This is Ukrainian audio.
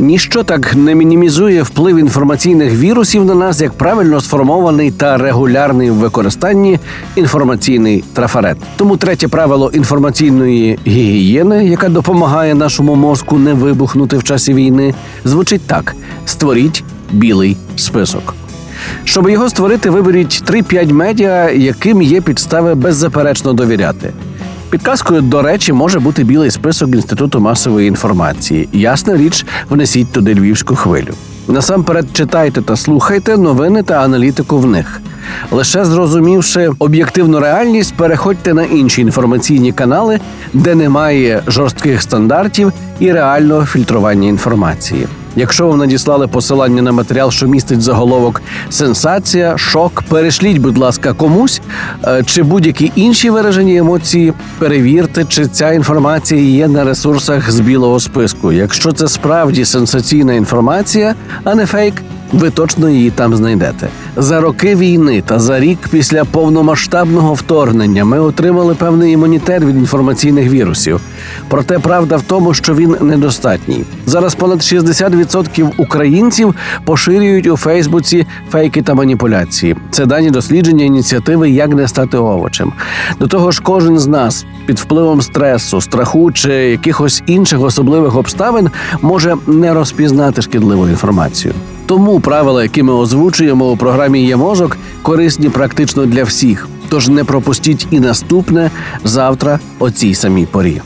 Ніщо так не мінімізує вплив інформаційних вірусів на нас, як правильно сформований та регулярний в використанні інформаційний трафарет. Тому третє правило інформаційної гігієни, яка допомагає нашому мозку не вибухнути в часі війни, звучить так: створіть білий список. Щоб його створити, виберіть 3-5 медіа, яким є підстави беззаперечно довіряти. Підказкою, до речі, може бути білий список Інституту масової інформації. Ясна річ, внесіть туди львівську хвилю. Насамперед читайте та слухайте новини та аналітику в них. Лише зрозумівши об'єктивну реальність, переходьте на інші інформаційні канали, де немає жорстких стандартів і реального фільтрування інформації. Якщо вам надіслали посилання на матеріал, що містить заголовок сенсація, шок, перешліть, будь ласка, комусь е, чи будь-які інші виражені емоції. Перевірте, чи ця інформація є на ресурсах з білого списку. Якщо це справді сенсаційна інформація, а не фейк. Ви точно її там знайдете. За роки війни та за рік після повномасштабного вторгнення ми отримали певний імунітет від інформаційних вірусів. Проте правда в тому, що він недостатній. Зараз понад 60% українців поширюють у Фейсбуці фейки та маніпуляції. Це дані дослідження ініціативи Як не стати овочем. До того ж, кожен з нас під впливом стресу, страху чи якихось інших особливих обставин може не розпізнати шкідливу інформацію. Тому правила, які ми озвучуємо у програмі є мозок, корисні практично для всіх. Тож не пропустіть і наступне завтра о цій самій порі.